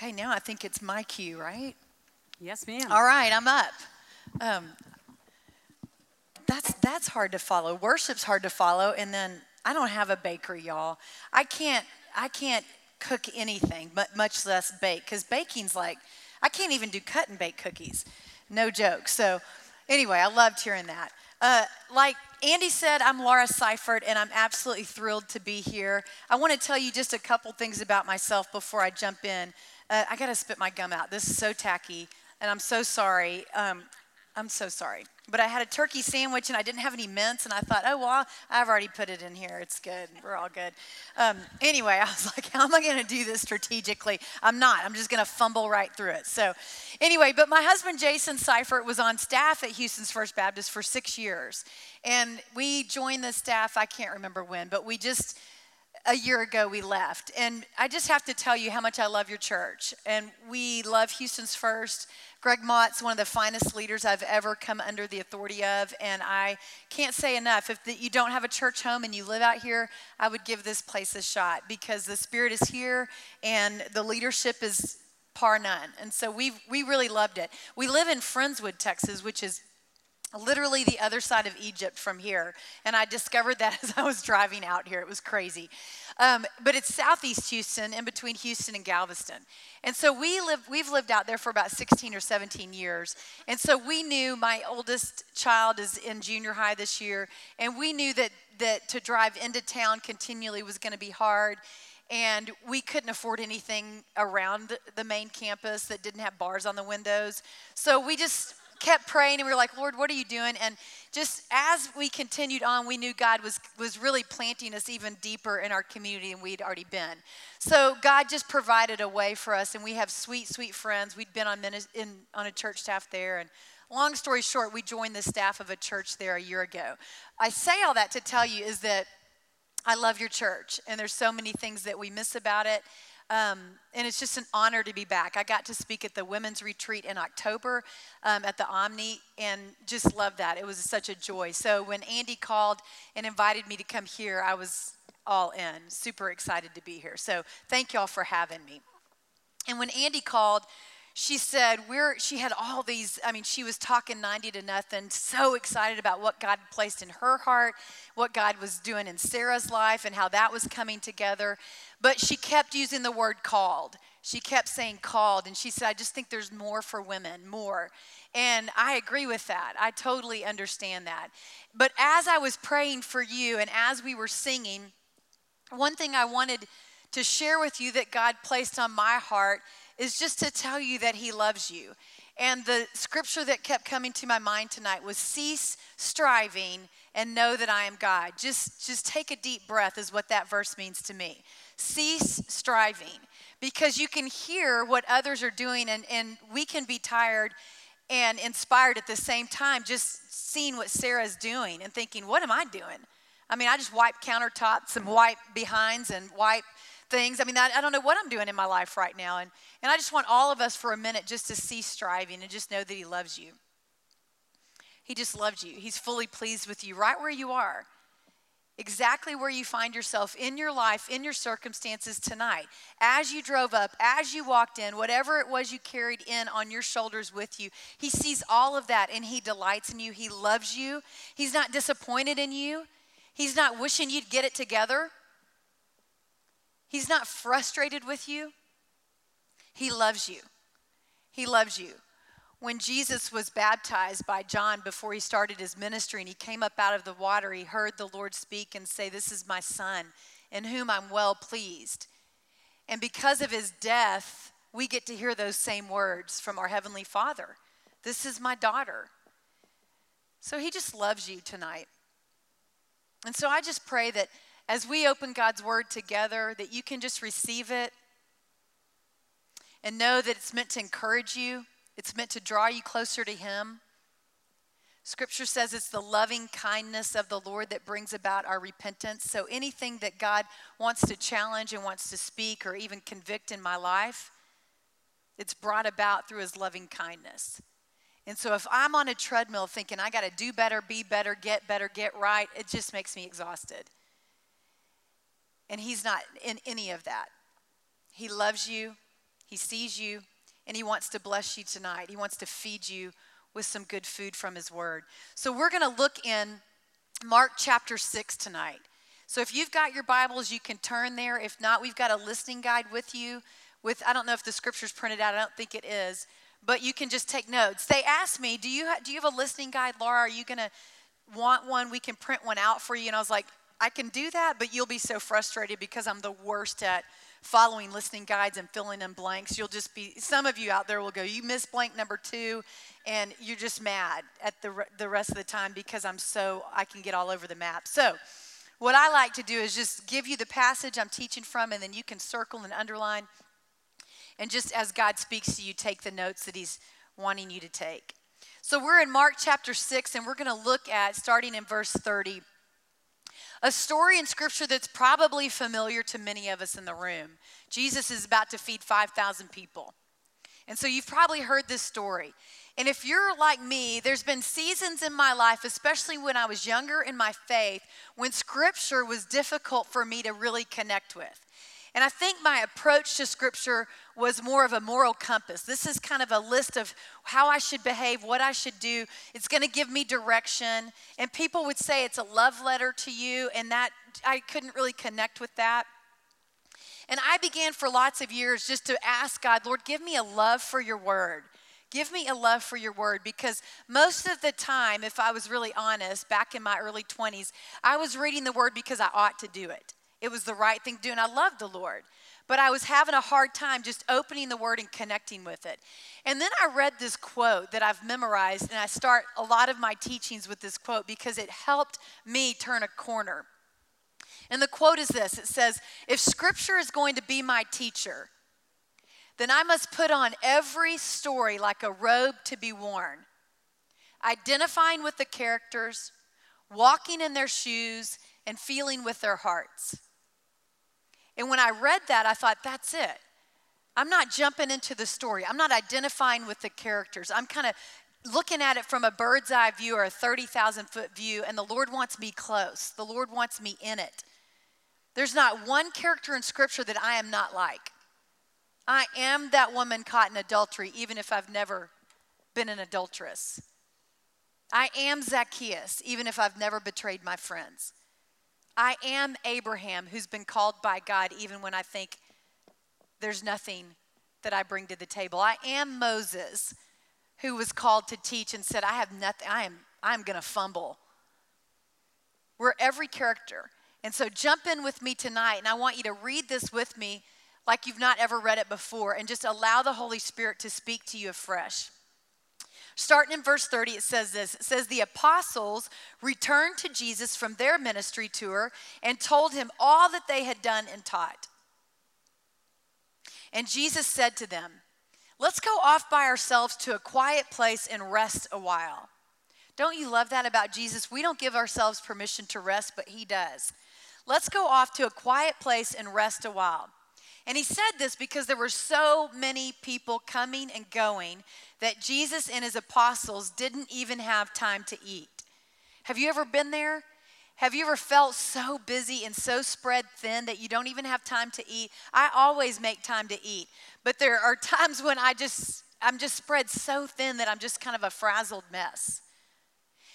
Okay, now I think it's my cue, right? Yes, ma'am. All right, I'm up. Um, that's that's hard to follow. Worship's hard to follow, and then I don't have a bakery, y'all. I can't I can't cook anything, but much less bake, because baking's like I can't even do cut and bake cookies. No joke. So anyway, I loved hearing that. Uh, like Andy said, I'm Laura Seifert, and I'm absolutely thrilled to be here. I want to tell you just a couple things about myself before I jump in. Uh, I got to spit my gum out. This is so tacky, and I'm so sorry. Um, I'm so sorry. But I had a turkey sandwich and I didn't have any mints, and I thought, oh, well, I've already put it in here. It's good. We're all good. Um, anyway, I was like, how am I going to do this strategically? I'm not. I'm just going to fumble right through it. So, anyway, but my husband, Jason Seifert, was on staff at Houston's First Baptist for six years. And we joined the staff, I can't remember when, but we just a year ago we left. And I just have to tell you how much I love your church. And we love Houston's First. Gregg Matte's one of the finest leaders I've ever come under the authority of. And I can't say enough. If the, you don't have a church home and you live out here, I would give this place a shot because the Spirit is here and the leadership is par none. And so we we really loved it. We live in Friendswood, Texas, which is literally the other side of Egypt from here. And I discovered that as I was driving out here. It was crazy. Um, but it's southeast Houston, in between Houston and Galveston. And so we live, we've lived out there for about 16 or 17 years. And so we knew my oldest child is in junior high this year. And we knew that, that to drive into town continually was going to be hard and we couldn't afford anything around the main campus that didn't have bars on the windows. So we just kept praying and we were like, Lord, what are you doing? And just as we continued on, we knew God was, was really planting us even deeper in our community than we'd already been. So God just provided a way for us, and we have sweet, sweet friends. We'd been on, in, on a church staff there, and long story short, we joined the staff of a church there a year ago. I say all that to tell you is that I love your church, and there's so many things that we miss about it. Um, and it's just an honor to be back. I got to speak at the women's retreat in October um, at the Omni and just love that. It was such a joy. So when Andy called and invited me to come here, I was all in, super excited to be here. So thank y'all for having me. And when Andy called, she said we're she had all these i mean she was talking 90 to nothing so excited about what god placed in her heart what god was doing in sarah's life and how that was coming together. But she kept using the word called. She kept saying called and she said i just think there's more for women more. And i agree with that. I totally understand that. But as i was praying for you and as we were singing one thing i wanted to share with you that god placed on my heart is just to tell you that He loves you. And the scripture that kept coming to my mind tonight was cease striving and know that I am God. Just, just take a deep breath, is what that verse means to me. Cease striving because you can hear what others are doing, and, and we can be tired and inspired at the same time, just seeing what Sarah's doing and thinking, what am I doing? I mean, I just wipe countertops and wipe behinds and wipe things. I mean, I, I, don't know what I'm doing in my life right now. And, and I just want all of us for a minute just to cease striving and just know that He loves you. He just loves you. He's fully pleased with you right where you are, exactly where you find yourself in your life, in your circumstances tonight. As you drove up, as you walked in, whatever it was you carried in on your shoulders with you, He sees all of that and He delights in you. He loves you. He's not disappointed in you. He's not wishing you'd get it together. He's not frustrated with you. He loves you. He loves you. When Jesus was baptized by John before he started his ministry and he came up out of the water, he heard the Lord speak and say, This is my son in whom I'm well pleased. And because of his death, we get to hear those same words from our Heavenly Father This is my daughter. So he just loves you tonight. And so I just pray that as we open God's word together, that you can just receive it and know that it's meant to encourage you, it's meant to draw you closer to Him. Scripture says it's the loving kindness of the Lord that brings about our repentance. So anything that God wants to challenge and wants to speak or even convict in my life, it's brought about through His loving kindness. And so if I'm on a treadmill thinking I got to do better, be better, get better, get right, it just makes me exhausted. And He's not in any of that. He loves you, He sees you and He wants to bless you tonight. He wants to feed you with some good food from His Word. So we're going to look in Mark chapter 6 tonight. So if you've got your Bibles, you can turn there. If not, we've got a listening guide with you. With I don't know if the scripture's printed out. I don't think it is, but you can just take notes. They asked me, "Do you ha- do you have a listening guide, Laura? Are you going to want one? We can print one out for you." And I was like, "I can do that, but you'll be so frustrated because I'm the worst at following listening guides and filling in blanks. You'll just be, some of you out there will go, You missed blank number two, and you're just mad at the, the rest of the time because I'm so, I can get all over the map. So, what I like to do is just give you the passage I'm teaching from, and then you can circle and underline. And just as God speaks to you, take the notes that He's wanting you to take. So, we're in Mark chapter 6, and we're going to look at, starting in verse 30, a story in scripture that's probably familiar to many of us in the room. Jesus is about to feed 5,000 people. And so you've probably heard this story. And if you're like me, there's been seasons in my life, especially when I was younger in my faith, when scripture was difficult for me to really connect with. And I think my approach to scripture was more of a moral compass. This is kind of a list of how I should behave, what I should do. It's going to give me direction. And people would say it's a love letter to you, and that I couldn't really connect with that. And I began for lots of years just to ask God, Lord, give me a love for your word. Give me a love for your word because most of the time, if I was really honest, back in my early 20s, I was reading the word because I ought to do it. It was the right thing to do, and I loved the Lord. But I was having a hard time just opening the word and connecting with it. And then I read this quote that I've memorized, and I start a lot of my teachings with this quote because it helped me turn a corner. And the quote is this it says, If scripture is going to be my teacher, then I must put on every story like a robe to be worn, identifying with the characters, walking in their shoes, and feeling with their hearts. And when I read that, I thought, that's it. I'm not jumping into the story. I'm not identifying with the characters. I'm kind of looking at it from a bird's eye view or a 30,000 foot view, and the Lord wants me close. The Lord wants me in it. There's not one character in Scripture that I am not like. I am that woman caught in adultery, even if I've never been an adulteress. I am Zacchaeus, even if I've never betrayed my friends. I am Abraham who's been called by God even when I think there's nothing that I bring to the table. I am Moses who was called to teach and said, I have nothing, I am, I'm gonna fumble. We're every character. And so jump in with me tonight, and I want you to read this with me like you've not ever read it before, and just allow the Holy Spirit to speak to you afresh. Starting in verse 30, it says this It says, The apostles returned to Jesus from their ministry tour and told him all that they had done and taught. And Jesus said to them, Let's go off by ourselves to a quiet place and rest a while. Don't you love that about Jesus? We don't give ourselves permission to rest, but he does. Let's go off to a quiet place and rest a while. And he said this because there were so many people coming and going that Jesus and his apostles didn't even have time to eat. Have you ever been there? Have you ever felt so busy and so spread thin that you don't even have time to eat? I always make time to eat, but there are times when I just I'm just spread so thin that I'm just kind of a frazzled mess.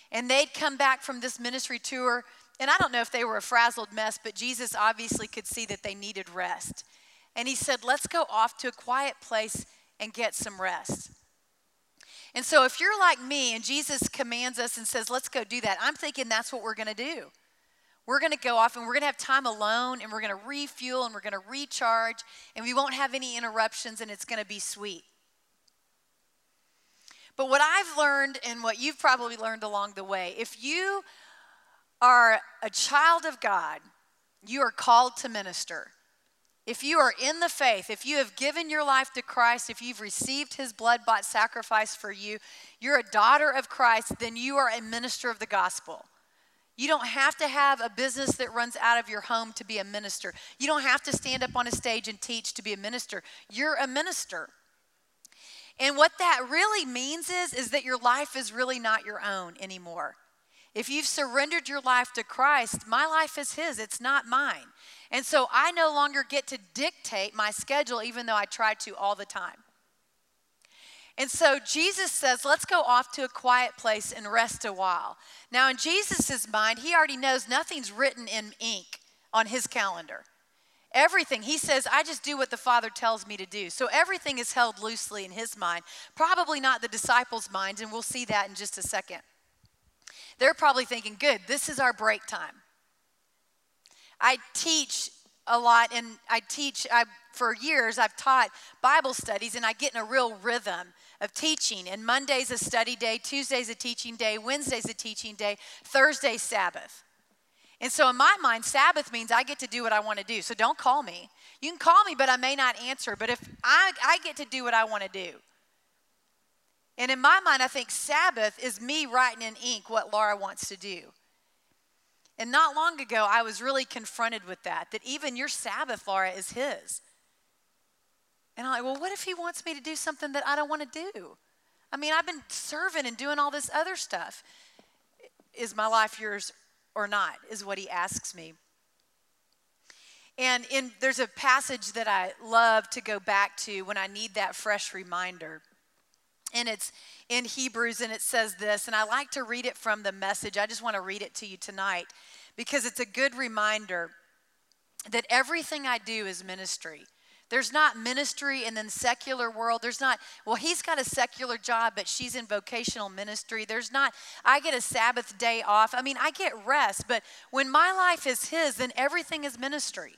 And they'd come back from this ministry tour, and I don't know if they were a frazzled mess, but Jesus obviously could see that they needed rest. And he said, Let's go off to a quiet place and get some rest. And so, if you're like me and Jesus commands us and says, let's go do that, I'm thinking that's what we're going to do. We're going to go off and we're going to have time alone and we're going to refuel and we're going to recharge and we won't have any interruptions and it's going to be sweet. But what I've learned and what you've probably learned along the way, if you are a child of God, you are called to minister. If you are in the faith, if you have given your life to Christ, if you've received his blood bought sacrifice for you, you're a daughter of Christ, then you are a minister of the gospel. You don't have to have a business that runs out of your home to be a minister. You don't have to stand up on a stage and teach to be a minister. You're a minister. And what that really means is is that your life is really not your own anymore. If you've surrendered your life to Christ, my life is His, it's not mine. And so I no longer get to dictate my schedule, even though I try to all the time. And so Jesus says, let's go off to a quiet place and rest a while. Now, in Jesus' mind, he already knows nothing's written in ink on his calendar. Everything, he says, I just do what the Father tells me to do. So everything is held loosely in his mind, probably not the disciples' minds, and we'll see that in just a second. They're probably thinking, good, this is our break time. I teach a lot and I teach I for years I've taught Bible studies and I get in a real rhythm of teaching and Monday's a study day, Tuesday's a teaching day, Wednesday's a teaching day, Thursday's Sabbath. And so in my mind Sabbath means I get to do what I want to do. So don't call me. You can call me but I may not answer, but if I I get to do what I want to do. And in my mind I think Sabbath is me writing in ink what Laura wants to do. And not long ago, I was really confronted with that, that even your Sabbath, Laura, is His. And I'm like, well, what if He wants me to do something that I don't want to do? I mean, I've been serving and doing all this other stuff. Is my life yours or not? Is what He asks me. And in, there's a passage that I love to go back to when I need that fresh reminder. And it's in Hebrews, and it says this, and I like to read it from the message. I just want to read it to you tonight because it's a good reminder that everything I do is ministry. There's not ministry and then secular world. There's not, well, he's got a secular job, but she's in vocational ministry. There's not, I get a Sabbath day off. I mean, I get rest, but when my life is his, then everything is ministry.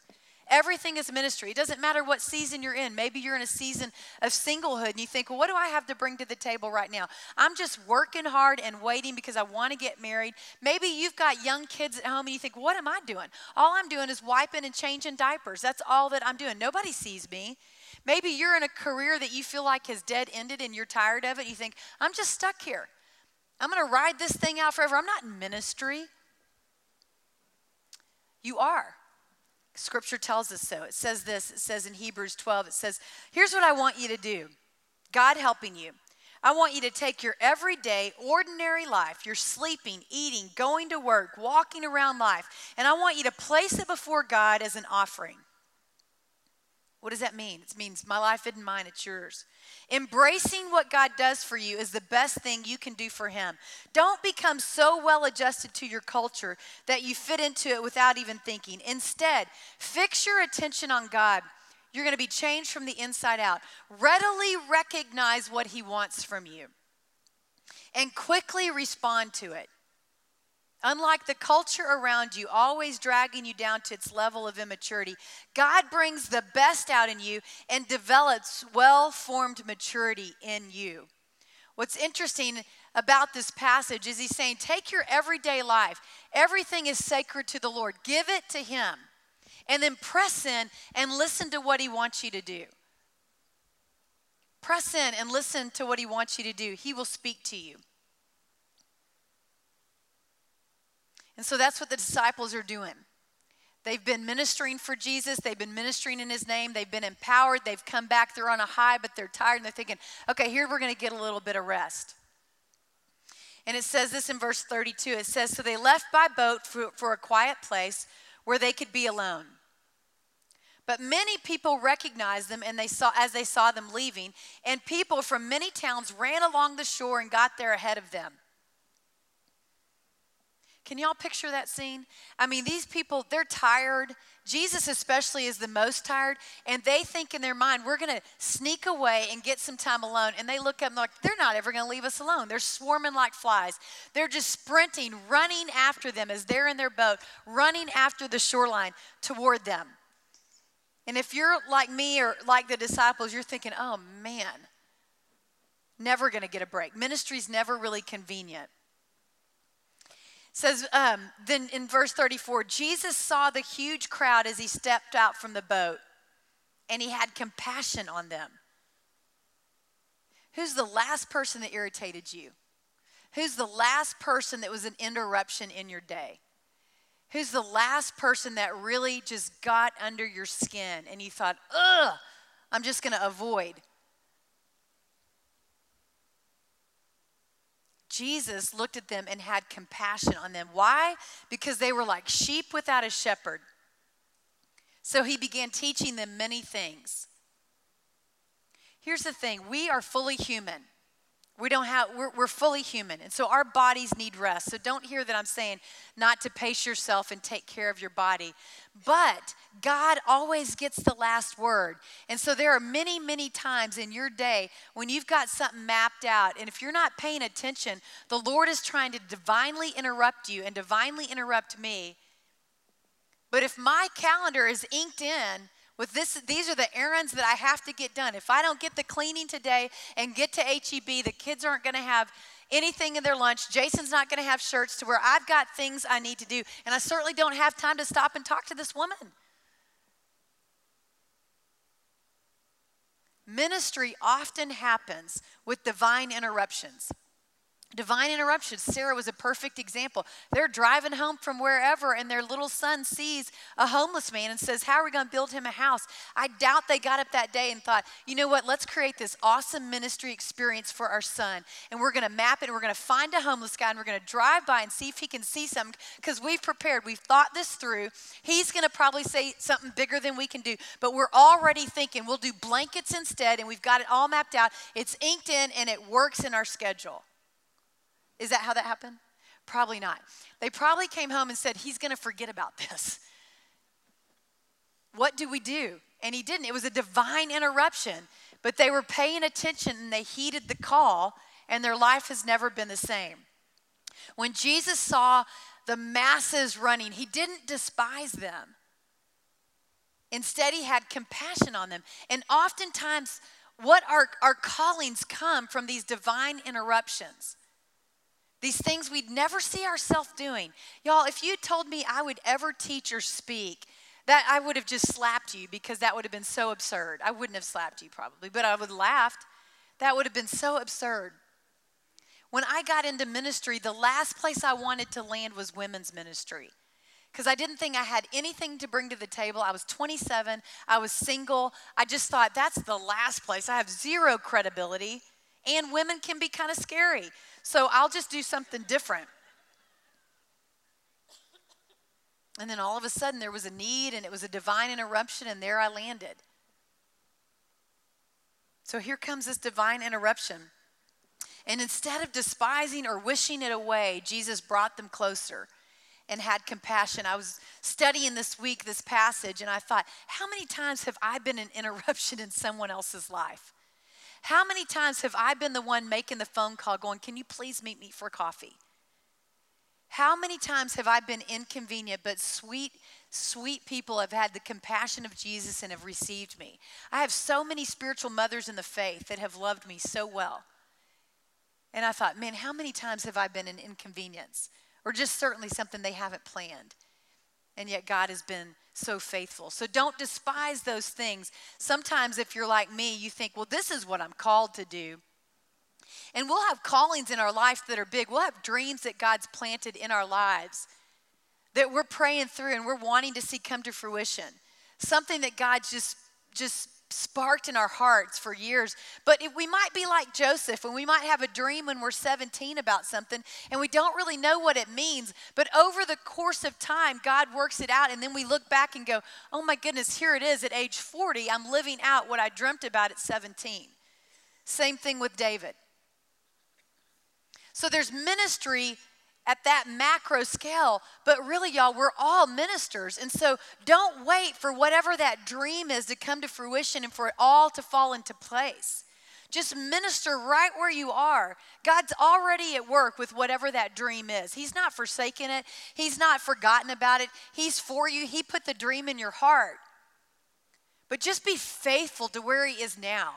Everything is ministry. It doesn't matter what season you're in. Maybe you're in a season of singlehood and you think, well, what do I have to bring to the table right now? I'm just working hard and waiting because I want to get married. Maybe you've got young kids at home and you think, what am I doing? All I'm doing is wiping and changing diapers. That's all that I'm doing. Nobody sees me. Maybe you're in a career that you feel like has dead ended and you're tired of it. You think, I'm just stuck here. I'm going to ride this thing out forever. I'm not in ministry. You are. Scripture tells us so. It says this it says in Hebrews 12, it says, Here's what I want you to do God helping you. I want you to take your everyday, ordinary life, your sleeping, eating, going to work, walking around life, and I want you to place it before God as an offering. What does that mean? It means my life isn't mine, it's yours. Embracing what God does for you is the best thing you can do for Him. Don't become so well adjusted to your culture that you fit into it without even thinking. Instead, fix your attention on God. You're going to be changed from the inside out. Readily recognize what He wants from you and quickly respond to it. Unlike the culture around you, always dragging you down to its level of immaturity, God brings the best out in you and develops well formed maturity in you. What's interesting about this passage is he's saying, Take your everyday life, everything is sacred to the Lord, give it to Him, and then press in and listen to what He wants you to do. Press in and listen to what He wants you to do, He will speak to you. And so that's what the disciples are doing. They've been ministering for Jesus. They've been ministering in his name. They've been empowered. They've come back. They're on a high, but they're tired and they're thinking, okay, here we're going to get a little bit of rest. And it says this in verse 32 it says, So they left by boat for, for a quiet place where they could be alone. But many people recognized them and they saw as they saw them leaving, and people from many towns ran along the shore and got there ahead of them. Can y'all picture that scene? I mean, these people, they're tired. Jesus, especially, is the most tired. And they think in their mind, we're going to sneak away and get some time alone. And they look up and they're like, they're not ever going to leave us alone. They're swarming like flies. They're just sprinting, running after them as they're in their boat, running after the shoreline toward them. And if you're like me or like the disciples, you're thinking, oh man, never going to get a break. Ministry's never really convenient says um, then in verse 34 jesus saw the huge crowd as he stepped out from the boat and he had compassion on them. Who's the last person that irritated you? Who's the last person that was an interruption in your day? Who's the last person that really just got under your skin and you thought ugh i'm just going to avoid Jesus looked at them and had compassion on them. Why? Because they were like sheep without a shepherd. So he began teaching them many things. Here's the thing we are fully human. We don't have, we're, we're fully human. And so our bodies need rest. So don't hear that I'm saying not to pace yourself and take care of your body. But God always gets the last word. And so there are many, many times in your day when you've got something mapped out. And if you're not paying attention, the Lord is trying to divinely interrupt you and divinely interrupt me. But if my calendar is inked in, with this these are the errands that I have to get done. If I don't get the cleaning today and get to HEB, the kids aren't going to have anything in their lunch. Jason's not going to have shirts to wear I've got things I need to do. And I certainly don't have time to stop and talk to this woman. Ministry often happens with divine interruptions. Divine interruptions. Sarah was a perfect example. They're driving home from wherever, and their little son sees a homeless man and says, How are we going to build him a house? I doubt they got up that day and thought, You know what? Let's create this awesome ministry experience for our son. And we're going to map it, and we're going to find a homeless guy, and we're going to drive by and see if he can see something because we've prepared. We've thought this through. He's going to probably say something bigger than we can do, but we're already thinking we'll do blankets instead, and we've got it all mapped out. It's inked in, and it works in our schedule. Is that how that happened? Probably not. They probably came home and said, He's going to forget about this. What do we do? And he didn't. It was a divine interruption, but they were paying attention and they heeded the call, and their life has never been the same. When Jesus saw the masses running, he didn't despise them. Instead, he had compassion on them. And oftentimes, what our, our callings come from these divine interruptions. These things we'd never see ourselves doing. Y'all, if you told me I would ever teach or speak, that I would have just slapped you because that would have been so absurd. I wouldn't have slapped you probably, but I would have laughed. That would have been so absurd. When I got into ministry, the last place I wanted to land was women's ministry because I didn't think I had anything to bring to the table. I was 27, I was single. I just thought that's the last place. I have zero credibility, and women can be kind of scary. So I'll just do something different. And then all of a sudden there was a need and it was a divine interruption, and there I landed. So here comes this divine interruption. And instead of despising or wishing it away, Jesus brought them closer and had compassion. I was studying this week this passage and I thought, how many times have I been an interruption in someone else's life? How many times have I been the one making the phone call going, Can you please meet me for coffee? How many times have I been inconvenient, but sweet, sweet people have had the compassion of Jesus and have received me? I have so many spiritual mothers in the faith that have loved me so well. And I thought, man, how many times have I been an inconvenience? Or just certainly something they haven't planned. And yet God has been so faithful. So don't despise those things. Sometimes, if you're like me, you think, well, this is what I'm called to do. And we'll have callings in our life that are big. We'll have dreams that God's planted in our lives that we're praying through and we're wanting to see come to fruition. Something that God just just sparked in our hearts for years. But we might be like Joseph, and we might have a dream when we're 17 about something, and we don't really know what it means. But over the course of time, God works it out, and then we look back and go, oh my goodness, here it is at age 40. I'm living out what I dreamt about at 17. Same thing with David. So there's ministry at that macro scale. But really, y'all, we're all ministers. And so don't wait for whatever that dream is to come to fruition and for it all to fall into place. Just minister right where you are. God's already at work with whatever that dream is. He's not forsaken it, He's not forgotten about it. He's for you. He put the dream in your heart. But just be faithful to where He is now.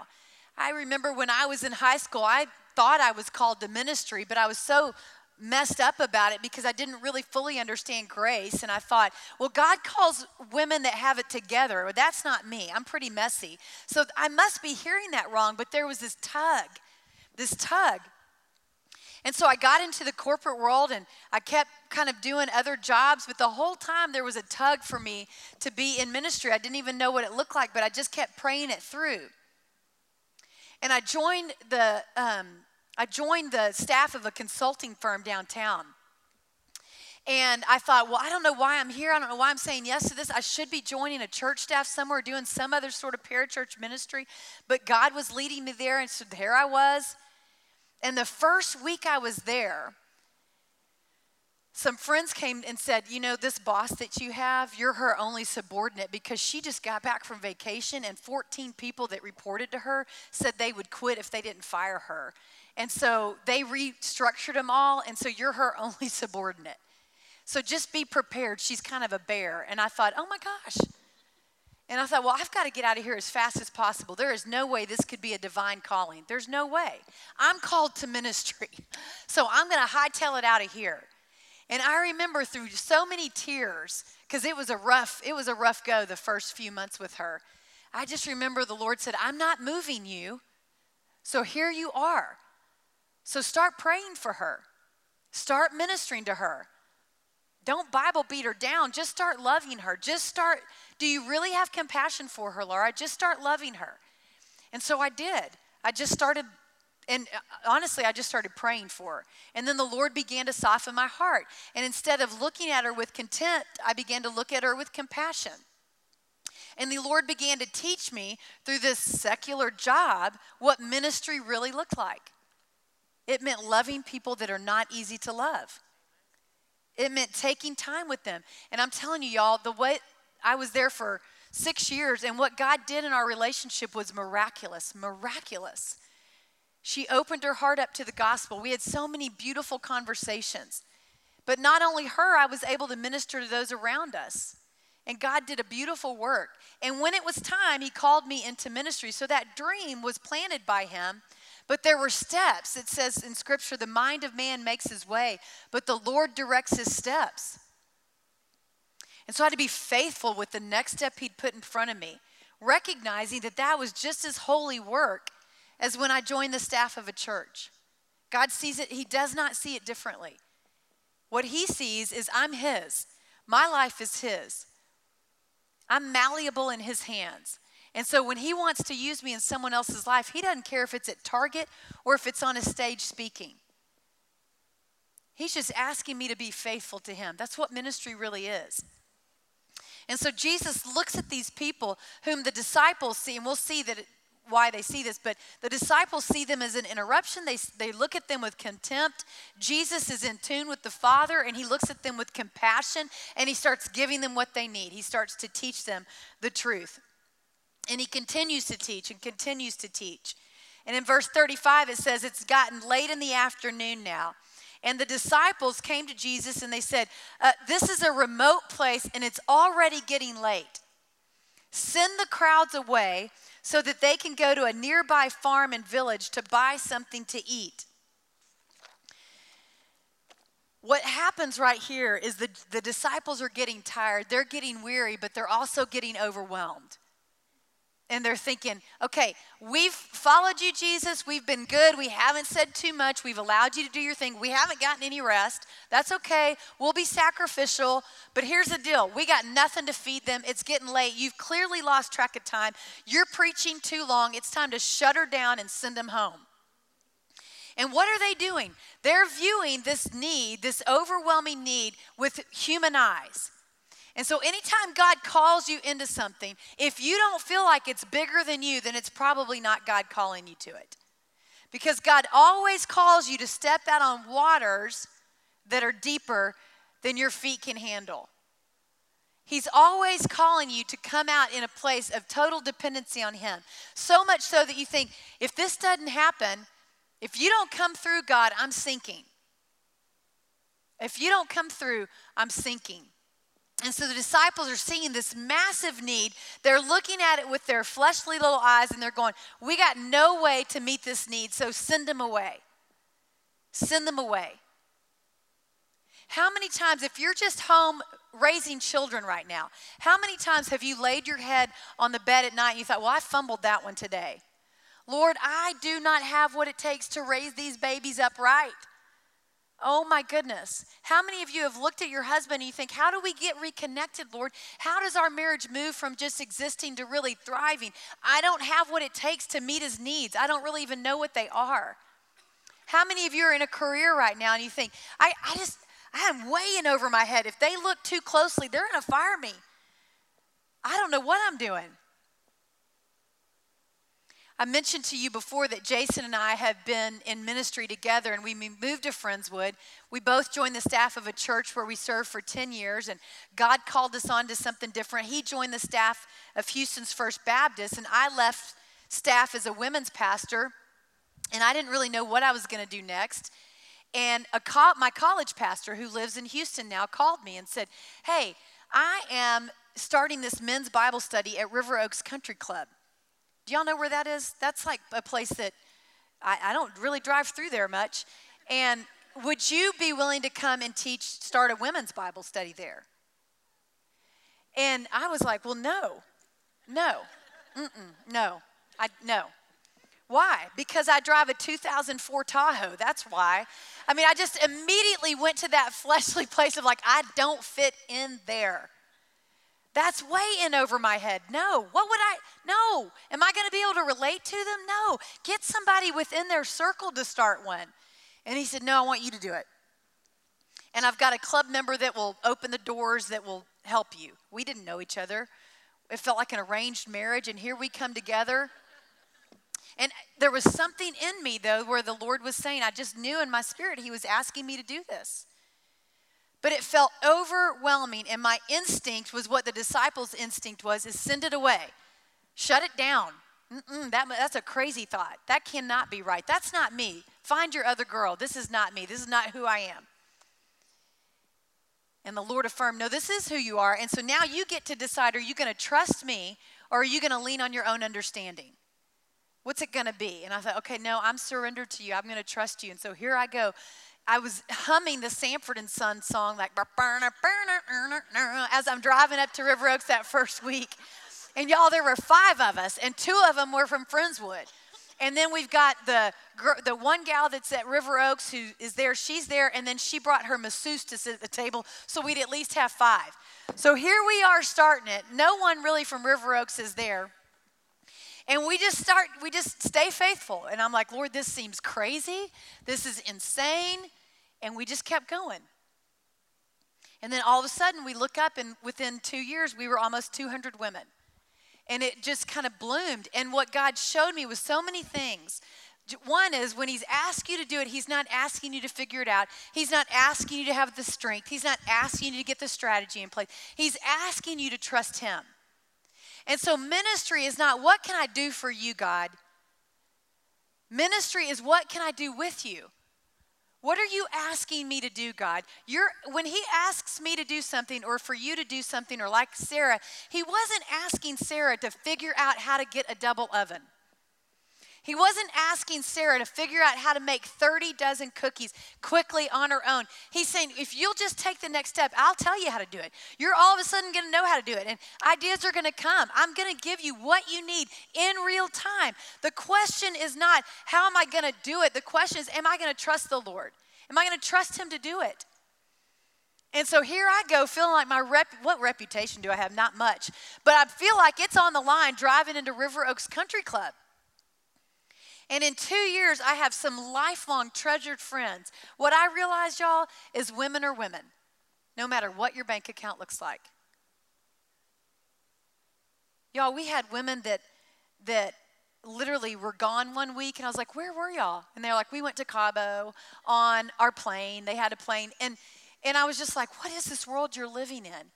I remember when I was in high school, I thought I was called to ministry, but I was so messed up about it because I didn't really fully understand grace. And I thought, well, God calls women that have it together. Well, that's not me. I'm pretty messy. So I must be hearing that wrong. But there was this tug, this tug. And so I got into the corporate world and I kept kind of doing other jobs, but the whole time there was a tug for me to be in ministry. I didn't even know what it looked like, but I just kept praying it through. And I joined the um, I joined the staff of a consulting firm downtown. And I thought, well, I don't know why I'm here. I don't know why I'm saying yes to this. I should be joining a church staff somewhere, doing some other sort of parachurch ministry. But God was leading me there, and so there I was. And the first week I was there, some friends came and said, You know, this boss that you have, you're her only subordinate because she just got back from vacation, and 14 people that reported to her said they would quit if they didn't fire her. And so they restructured them all, and so you're her only subordinate. So just be prepared. She's kind of a bear. And I thought, oh my gosh. And I thought, well, I've got to get out of here as fast as possible. There is no way this could be a divine calling. There's no way. I'm called to ministry. So I'm going to hightail it out of here. And I remember through so many tears, because it was a rough, it was a rough go the first few months with her. I just remember the Lord said, I'm not moving you. So here you are. So start praying for her. Start ministering to her. Don't Bible beat her down. Just start loving her. Just start. Do you really have compassion for her, Laura? Just start loving her. And so I did. I just started, and uh, honestly, I just started praying for her. And then the Lord began to soften my heart. And instead of looking at her with contempt, I began to look at her with compassion. And the Lord began to teach me through this secular job what ministry really looked like. It meant loving people that are not easy to love. It meant taking time with them. And I'm telling you, y'all, the way I was there for six years, and what God did in our relationship was miraculous, miraculous. She opened her heart up to the gospel. We had so many beautiful conversations. But not only her, I was able to minister to those around us. And God did a beautiful work. And when it was time, He called me into ministry. So that dream was planted by Him but there were steps. It says in Scripture, the mind of man makes his way, but the Lord directs his steps. And so I had to be faithful with the next step he'd put in front of me, recognizing that that was just as holy work as when I joined the staff of a church. God sees it, he does not see it differently. What he sees is I'm his, my life is his. I'm malleable in his hands. And so when he wants to use me in someone else's life, he doesn't care if it's at Target or if it's on a stage speaking. He's just asking me to be faithful to him. That's what ministry really is. And so Jesus looks at these people whom the disciples see, and we'll see that it, why they see this, but the disciples see them as an interruption. They, they look at them with contempt. Jesus is in tune with the Father, and he looks at them with compassion, and he starts giving them what they need. He starts to teach them the truth. And he continues to teach and continues to teach. And in verse 35, it says, It's gotten late in the afternoon now. And the disciples came to Jesus and they said, uh, This is a remote place and it's already getting late. Send the crowds away so that they can go to a nearby farm and village to buy something to eat. What happens right here is the, the disciples are getting tired, they're getting weary, but they're also getting overwhelmed and they're thinking, okay, we've followed you, Jesus. We've been good. We haven't said too much. We've allowed you to do your thing. We haven't gotten any rest. That's okay. We'll be sacrificial. But here's the deal we got nothing to feed them. It's getting late. You've clearly lost track of time. You're preaching too long. It's time to shut her down and send them home. And what are they doing? They're viewing this need, this overwhelming need, with human eyes. And so, anytime God calls you into something, if you don't feel like it's bigger than you, then it's probably not God calling you to it. Because God always calls you to step out on waters that are deeper than your feet can handle. He's always calling you to come out in a place of total dependency on Him. So much so that you think, if this doesn't happen, if you don't come through, God, I'm sinking. If you don't come through, I'm sinking. And so the disciples are seeing this massive need. They're looking at it with their fleshly little eyes and they're going, We got no way to meet this need, so send them away. Send them away. How many times, if you're just home raising children right now, how many times have you laid your head on the bed at night and you thought, Well, I fumbled that one today? Lord, I do not have what it takes to raise these babies upright. Oh my goodness. How many of you have looked at your husband and you think, how do we get reconnected, Lord? How does our marriage move from just existing to really thriving? I don't have what it takes to meet his needs. I don't really even know what they are. How many of you are in a career right now and you think, I, I just, I am way in over my head. If they look too closely, they're going to fire me. I don't know what I'm doing. I mentioned to you before that Jason and I have been in ministry together and we moved to Friendswood. We both joined the staff of a church where we served for 10 years and God called us on to something different. He joined the staff of Houston's First Baptist and I left staff as a women's pastor and I didn't really know what I was going to do next. And co- my college pastor who lives in Houston now called me and said, Hey, I am starting this men's Bible study at River Oaks Country Club. Do y'all know where that is? That's like a place that I, I don't really drive through there much. And would you be willing to come and teach, start a women's Bible study there? And I was like, well, no, no, no, I, no. Why? Because I drive a 2004 Tahoe. That's why. I mean, I just immediately went to that fleshly place of like, I don't fit in there. That's way in over my head. No. What would I? No. Am I going to be able to relate to them? No. Get somebody within their circle to start one. And he said, No, I want you to do it. And I've got a club member that will open the doors that will help you. We didn't know each other. It felt like an arranged marriage, and here we come together. And there was something in me, though, where the Lord was saying, I just knew in my spirit He was asking me to do this. But it felt overwhelming, and my instinct was what the disciples' instinct was: is send it away, shut it down. That, that's a crazy thought. That cannot be right. That's not me. Find your other girl. This is not me. This is not who I am. And the Lord affirmed, No, this is who you are. And so now you get to decide are you going to trust me or are you going to lean on your own understanding? What's it going to be? And I thought, Okay, no, I'm surrendered to you. I'm going to trust you. And so here I go. I was humming the Sanford and Son song like as I'm driving up to River Oaks that first week. And y'all, there were five of us, and two of them were from Friendswood. And then we've got the the one gal that's at River Oaks who is there. She's there, and then she brought her masseuse to sit at the table, so we'd at least have five. So here we are starting it. No one really from River Oaks is there. And we just start, we just stay faithful. And I'm like, Lord, this seems crazy. This is insane. And we just kept going. And then all of a sudden, we look up, and within two years, we were almost 200 women. And it just kind of bloomed. And what God showed me was so many things. One is when He's asked you to do it, He's not asking you to figure it out. He's not asking you to have the strength. He's not asking you to get the strategy in place. He's asking you to trust Him. And so, ministry is not what can I do for you, God? Ministry is what can I do with you? What are you asking me to do, God? You're, when He asks me to do something or for you to do something, or like Sarah, He wasn't asking Sarah to figure out how to get a double oven. He wasn't asking Sarah to figure out how to make 30 dozen cookies quickly on her own. He's saying, if you'll just take the next step, I'll tell you how to do it. You're all of a sudden going to know how to do it, and ideas are going to come. I'm going to give you what you need in real time. The question is not, how am I going to do it? The question is, am I going to trust the Lord? Am I going to trust Him to do it? And so here I go, feeling like my rep, what reputation do I have? Not much. But I feel like it's on the line driving into River Oaks Country Club. And in two years, I have some lifelong treasured friends. What I realized, y'all, is women are women, no matter what your bank account looks like. Y'all, we had women that that literally were gone one week, and I was like, "Where were y'all?" And they're like, "We went to Cabo on our plane. They had a plane." And and I was just like, "What is this world you're living in?"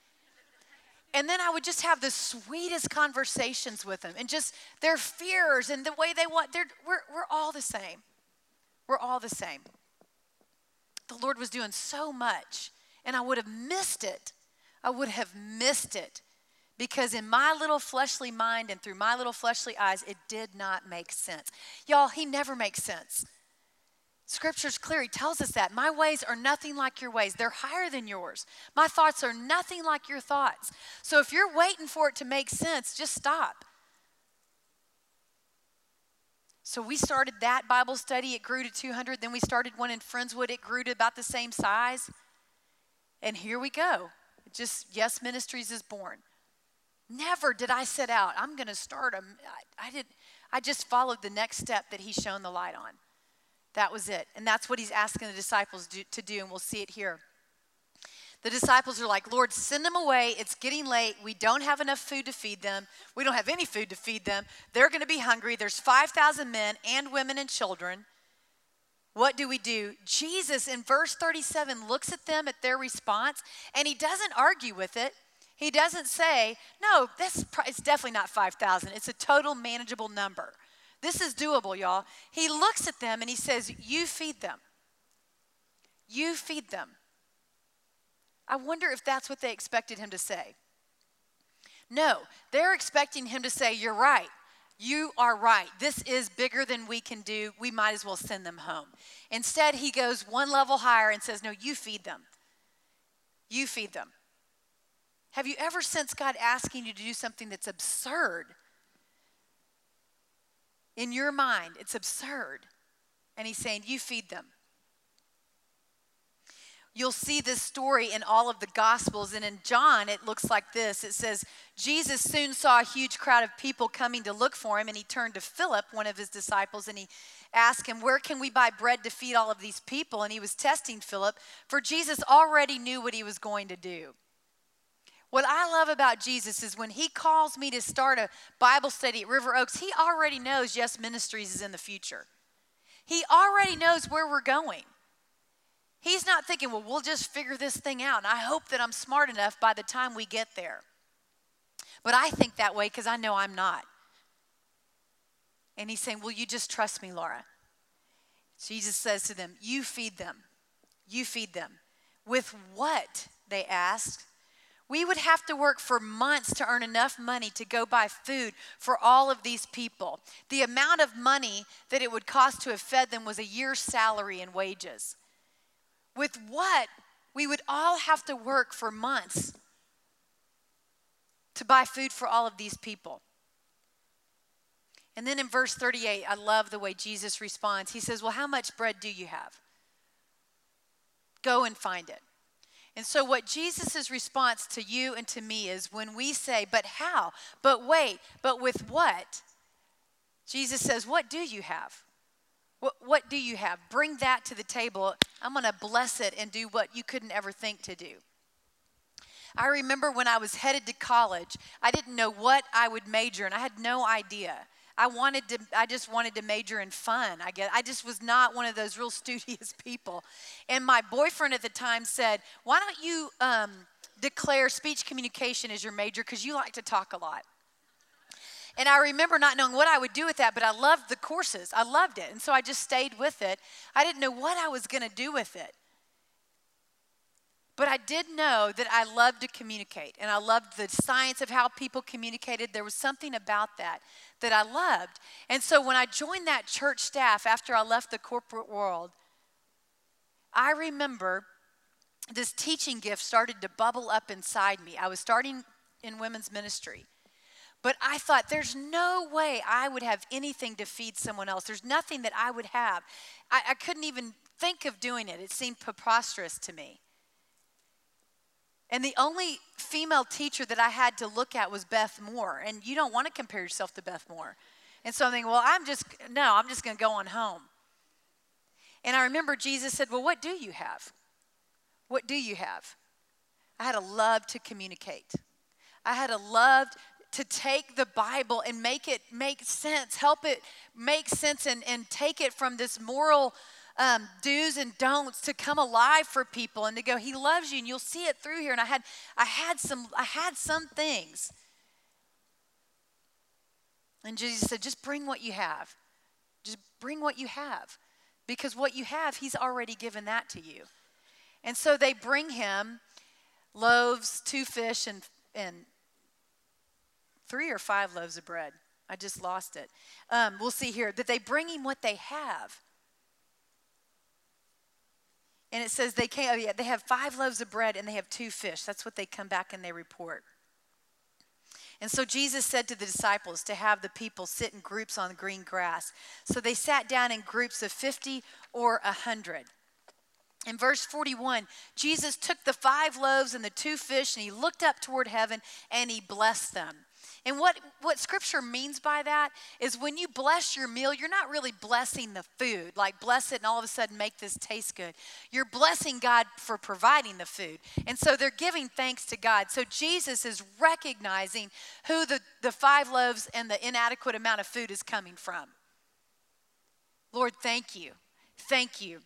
And then I would just have the sweetest conversations with them and just their fears and the way they want. They're, we're, we're all the same. We're all the same. The Lord was doing so much, and I would have missed it. I would have missed it because in my little fleshly mind and through my little fleshly eyes, it did not make sense. Y'all, He never makes sense. Scripture's clear. He tells us that. My ways are nothing like your ways, they're higher than yours. My thoughts are nothing like your thoughts. So if you're waiting for it to make sense, just stop. So we started that Bible study. It grew to 200. Then we started one in Friendswood. It grew to about the same size. And here we go. Just Yes Ministries is born. Never did I set out. I'm going to start. I, did. I just followed the next step that He's shown the light on. That was it. And that's what he's asking the disciples do, to do, and we'll see it here. The disciples are like, Lord, send them away. It's getting late. We don't have enough food to feed them. We don't have any food to feed them. They're going to be hungry. There's 5,000 men and women and children. What do we do? Jesus in verse 37 looks at them at their response and he doesn't argue with it. He doesn't say, no, this is definitely not 5,000. It's a total manageable number. This is doable, y'all. He looks at them and he says, You feed them. You feed them. I wonder if that's what they expected him to say. No, they're expecting him to say, You're right. You are right. This is bigger than we can do. We might as well send them home. Instead, he goes one level higher and says, No, you feed them. You feed them. Have you ever sensed God asking you to do something that's absurd? In your mind, it's absurd. And he's saying, You feed them. You'll see this story in all of the Gospels. And in John, it looks like this it says, Jesus soon saw a huge crowd of people coming to look for him, and he turned to Philip, one of his disciples, and he asked him, Where can we buy bread to feed all of these people? And he was testing Philip, for Jesus already knew what he was going to do. What I love about Jesus is when he calls me to start a Bible study at River Oaks, he already knows Yes Ministries is in the future. He already knows where we're going. He's not thinking, well, we'll just figure this thing out. And I hope that I'm smart enough by the time we get there. But I think that way because I know I'm not. And he's saying, Will you just trust me, Laura? Jesus says to them, You feed them. You feed them. With what? They asked. We would have to work for months to earn enough money to go buy food for all of these people. The amount of money that it would cost to have fed them was a year's salary and wages. With what? We would all have to work for months to buy food for all of these people. And then in verse 38, I love the way Jesus responds. He says, Well, how much bread do you have? Go and find it. And so, what Jesus' response to you and to me is when we say, But how? But wait, but with what? Jesus says, What do you have? What, what do you have? Bring that to the table. I'm going to bless it and do what you couldn't ever think to do. I remember when I was headed to college, I didn't know what I would major in. I had no idea. I wanted to I just wanted to major in fun. I guess I just was not one of those real studious people. And my boyfriend at the time said, "Why don't you um, declare speech communication as your major because you like to talk a lot?" And I remember not knowing what I would do with that, but I loved the courses. I loved it. And so I just stayed with it. I didn't know what I was going to do with it. But I did know that I loved to communicate and I loved the science of how people communicated. There was something about that that I loved. And so when I joined that church staff after I left the corporate world, I remember this teaching gift started to bubble up inside me. I was starting in women's ministry. But I thought, there's no way I would have anything to feed someone else. There's nothing that I would have. I, I couldn't even think of doing it. It seemed preposterous to me. And the only female teacher that I had to look at was Beth Moore. And you don't want to compare yourself to Beth Moore. And so I'm thinking, well, I'm just, no, I'm just going to go on home. And I remember Jesus said, well, what do you have? What do you have? I had a love to communicate. I had a love to take the Bible and make it make sense, help it make sense, and, and take it from this moral um, do's and don'ts to come alive for people and to go, He loves you, and you'll see it through here. And I had, I had some, I had some things. And Jesus said, just bring what you have. Just bring what you have. Because what you have, He's already given that to you. And so they bring him loaves, two fish, and, and three or five loaves of bread. I just lost it. Um, we'll see here that they bring him what they have. And it says they came, oh yeah, they have five loaves of bread and they have two fish. That's what they come back and they report. And so Jesus said to the disciples to have the people sit in groups on the green grass. So they sat down in groups of 50 or 100. In verse 41, Jesus took the five loaves and the two fish and he looked up toward heaven and he blessed them. And what, what scripture means by that is when you bless your meal, you're not really blessing the food, like bless it and all of a sudden make this taste good. You're blessing God for providing the food. And so they're giving thanks to God. So Jesus is recognizing who the, the five loaves and the inadequate amount of food is coming from. Lord, thank you. Thank you.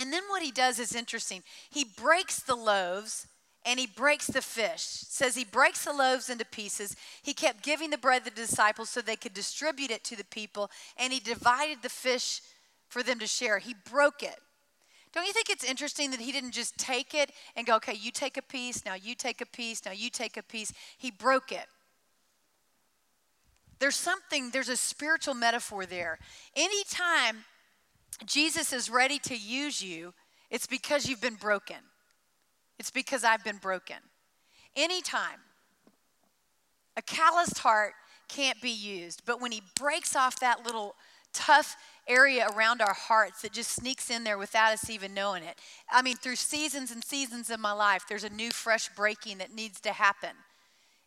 And then what he does is interesting. He breaks the loaves and he breaks the fish. Says he breaks the loaves into pieces. He kept giving the bread to the disciples so they could distribute it to the people, and he divided the fish for them to share. He broke it. Don't you think it's interesting that he didn't just take it and go, okay, you take a piece, now you take a piece, now you take a piece? He broke it. There's something, there's a spiritual metaphor there. Anytime Jesus is ready to use you, it's because you've been broken. It's because I've been broken. Anytime a calloused heart can't be used, but when He breaks off that little tough area around our hearts that just sneaks in there without us even knowing it. I mean, through seasons and seasons of my life, there's a new, fresh breaking that needs to happen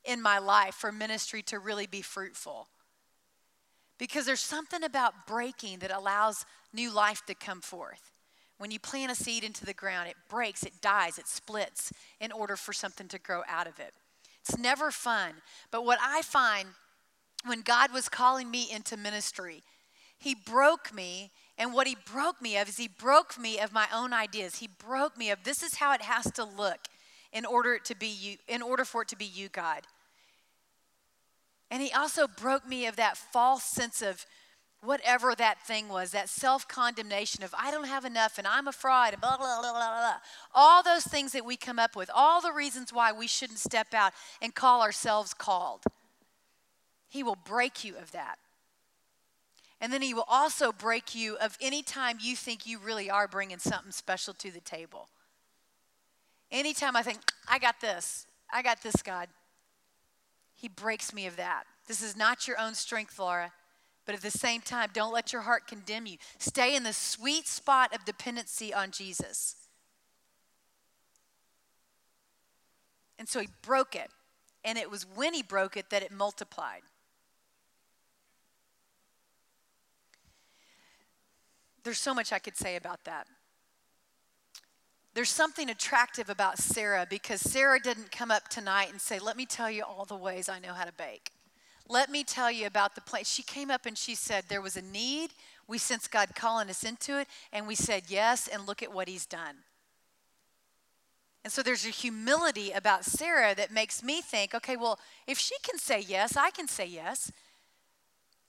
in my life for ministry to really be fruitful. Because there's something about breaking that allows new life to come forth. When you plant a seed into the ground, it breaks, it dies, it splits in order for something to grow out of it. It's never fun. But what I find when God was calling me into ministry, He broke me. And what He broke me of is He broke me of my own ideas. He broke me of this is how it has to look in order to be you, in order for it to be you, God. And He also broke me of that false sense of whatever that thing was, that self condemnation of I don't have enough and I'm a fraud and blah, blah, blah, blah, blah. All those things that we come up with, all the reasons why we shouldn't step out and call ourselves called. He will break you of that. And then he will also break you of any time you think you really are bringing something special to the table. Anytime I think, I got this, I got this, God, he breaks me of that. This is not your own strength, Laura. But at the same time, don't let your heart condemn you. Stay in the sweet spot of dependency on Jesus. And so he broke it. And it was when he broke it that it multiplied. There's so much I could say about that. There's something attractive about Sarah because Sarah didn't come up tonight and say, Let me tell you all the ways I know how to bake. Let me tell you about the place. She came up and she said, There was a need. We sensed God calling us into it, and we said yes, and look at what He's done. And so there's a humility about Sarah that makes me think, okay, well, if she can say yes, I can say yes.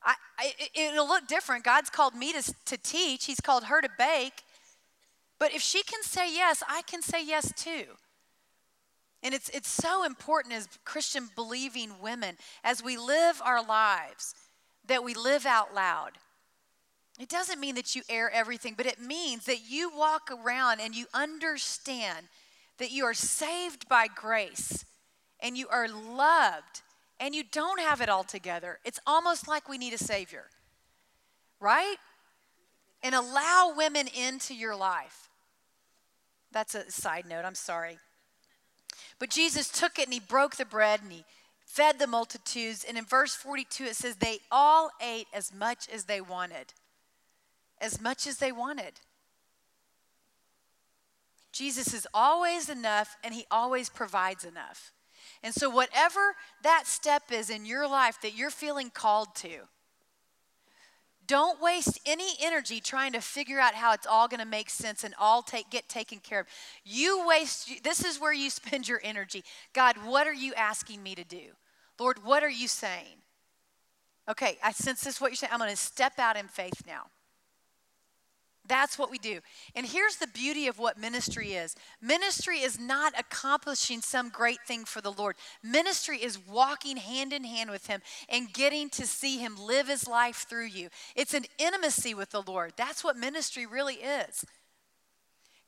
I, I, it'll look different. God's called me to, to teach, He's called her to bake. But if she can say yes, I can say yes too. And it's, it's so important as Christian believing women, as we live our lives, that we live out loud. It doesn't mean that you air everything, but it means that you walk around and you understand that you are saved by grace and you are loved and you don't have it all together. It's almost like we need a Savior, right? And allow women into your life. That's a side note, I'm sorry. But Jesus took it and he broke the bread and he fed the multitudes. And in verse 42, it says, They all ate as much as they wanted. As much as they wanted. Jesus is always enough and he always provides enough. And so, whatever that step is in your life that you're feeling called to, don't waste any energy trying to figure out how it's all going to make sense and all take, get taken care of. You waste, this is where you spend your energy. God, what are you asking me to do? Lord, what are you saying? Okay, I sense this what you're saying. I'm going to step out in faith now. That's what we do. And here's the beauty of what ministry is ministry is not accomplishing some great thing for the Lord, ministry is walking hand in hand with Him and getting to see Him live His life through you. It's an intimacy with the Lord. That's what ministry really is.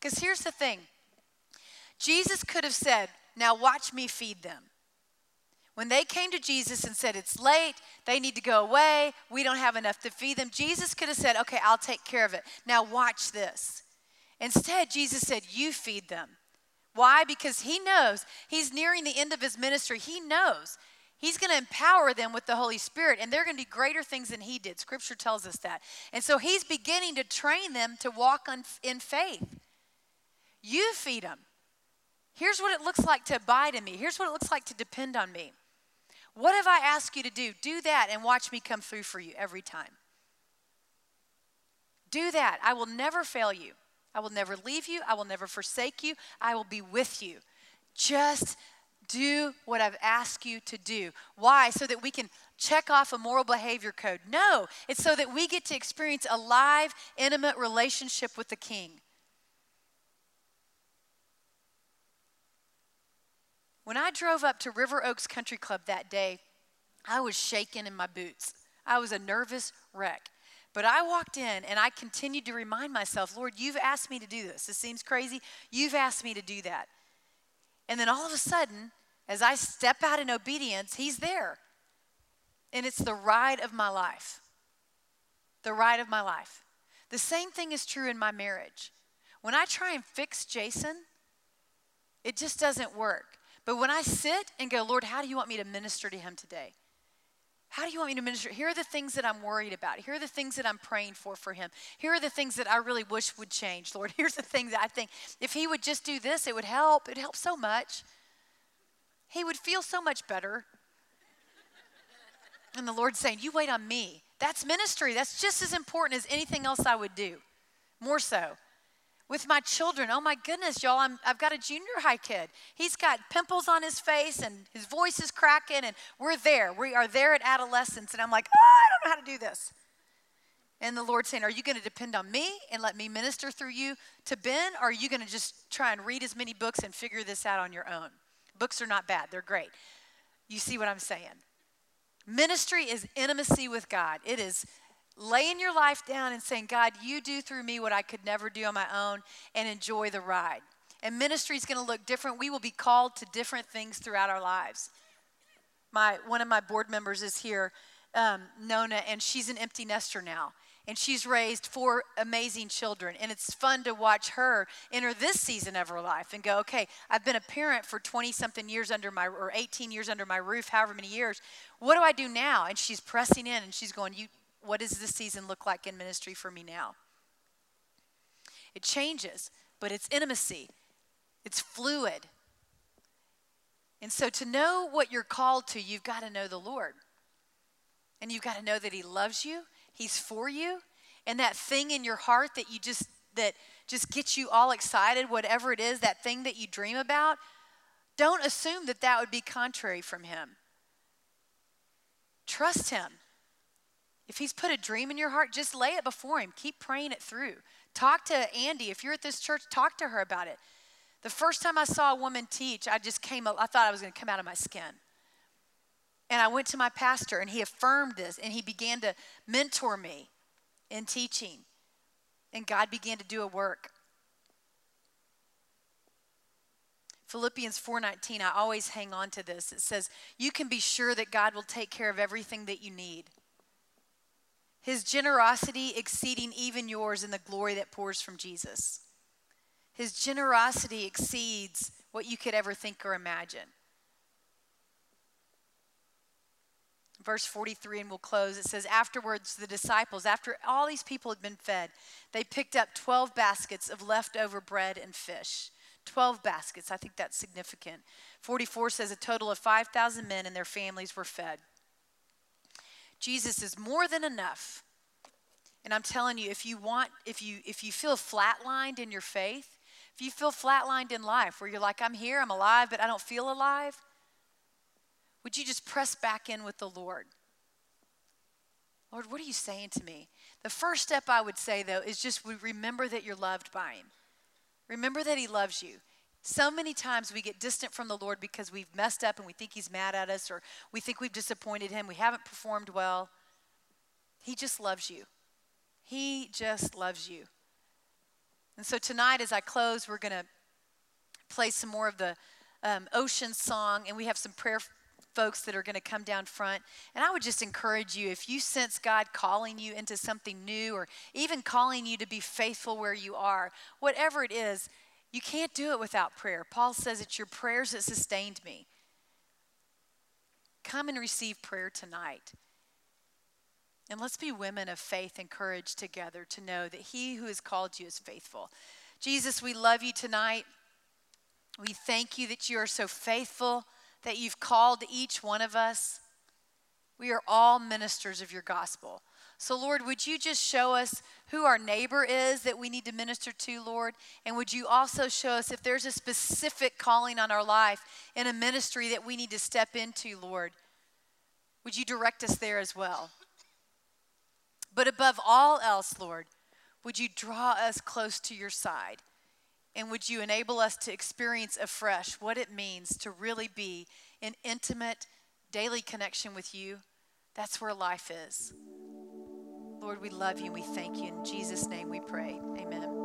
Because here's the thing Jesus could have said, Now watch me feed them. When they came to Jesus and said, It's late, they need to go away, we don't have enough to feed them, Jesus could have said, Okay, I'll take care of it. Now watch this. Instead, Jesus said, You feed them. Why? Because he knows he's nearing the end of his ministry. He knows He's going to empower them with the Holy Spirit, and they're going to do greater things than He did. Scripture tells us that. And so He's beginning to train them to walk on, in faith. You feed them. Here's what it looks like to abide in me. Here's what it looks like to depend on me. What have I asked you to do? Do that and watch me come through for you every time. Do that. I will never fail you. I will never leave you. I will never forsake you. I will be with you. Just do what I've asked you to do. Why? So that we can check off a moral behavior code. No, it's so that we get to experience a live, intimate relationship with the King. When I drove up to River Oaks Country Club that day, I was shaking in my boots. I was a nervous wreck. But I walked in and I continued to remind myself, Lord, you've asked me to do this. This seems crazy. You've asked me to do that. And then all of a sudden, as I step out in obedience, He's there. And it's the ride of my life. The ride of my life. The same thing is true in my marriage. When I try and fix Jason, it just doesn't work. But when I sit and go, Lord, how do you want me to minister to him today? How do you want me to minister? Here are the things that I'm worried about. Here are the things that I'm praying for for him. Here are the things that I really wish would change, Lord. Here's the thing that I think if he would just do this, it would help. It'd help so much. He would feel so much better. And the Lord's saying, You wait on me. That's ministry. That's just as important as anything else I would do. More so. With my children, oh my goodness, y'all, i have got a junior high kid. He's got pimples on his face and his voice is cracking, and we're there. We are there at adolescence. And I'm like, oh, I don't know how to do this. And the Lord's saying, Are you going to depend on me and let me minister through you to Ben? Or are you going to just try and read as many books and figure this out on your own? Books are not bad, they're great. You see what I'm saying? Ministry is intimacy with God. It is laying your life down and saying, God, you do through me what I could never do on my own and enjoy the ride. And ministry is going to look different. We will be called to different things throughout our lives. My, one of my board members is here, um, Nona, and she's an empty nester now and she's raised four amazing children. And it's fun to watch her enter this season of her life and go, okay, I've been a parent for 20 something years under my, or 18 years under my roof, however many years. What do I do now? And she's pressing in and she's going, you, what does this season look like in ministry for me now? It changes, but it's intimacy, it's fluid. And so to know what you're called to, you've got to know the Lord. And you've got to know that He loves you He's for you. And that thing in your heart that you just that just gets you all excited, whatever it is, that thing that you dream about, don't assume that that would be contrary from him. Trust him. If he's put a dream in your heart, just lay it before him. Keep praying it through. Talk to Andy. If you're at this church, talk to her about it. The first time I saw a woman teach, I just came up, I thought I was going to come out of my skin. And I went to my pastor and he affirmed this and he began to mentor me in teaching. And God began to do a work. Philippians 4:19 I always hang on to this. It says, "You can be sure that God will take care of everything that you need." His generosity exceeding even yours in the glory that pours from Jesus. His generosity exceeds what you could ever think or imagine. verse 43, and we'll close. It says, Afterwards, the disciples, after all these people had been fed, they picked up 12 baskets of leftover bread and fish. 12 baskets. I think that's significant. 44 says a total of 5,000 men and their families were fed. Jesus is more than enough. And I'm telling you, if you want, if you if you feel flatlined in your faith, if you feel flatlined in life, where you're like, I'm here, I'm alive, but I don't feel alive, would you just press back in with the Lord? Lord, what are you saying to me? The first step I would say, though, is just remember that you're loved by Him. Remember that He loves you. So many times we get distant from the Lord because we've messed up and we think He's mad at us or we think we've disappointed Him, we haven't performed well. He just loves you. He just loves you. And so tonight, as I close, we're going to play some more of the um, ocean song, and we have some prayer folks that are going to come down front. And I would just encourage you if you sense God calling you into something new or even calling you to be faithful where you are, whatever it is, you can't do it without prayer. Paul says it's your prayers that sustained me. come and receive prayer tonight. And let's be women of faith and courage together to know that He who has called you is faithful. Jesus, we love you tonight. We thank you that you are so faithful, that you've called each one of us. We are all ministers of your gospel. So, Lord, would you just show us who our neighbor is that we need to minister to, Lord? And would you also show us if there's a specific calling on our life in a ministry that we need to step into, Lord? Would you direct us there as well? But above all else, Lord, would you draw us close to your side? And would you enable us to experience afresh what it means to really be in intimate, daily connection with you? That's where life is. Lord, we love you and we thank you. In Jesus' name we pray. Amen.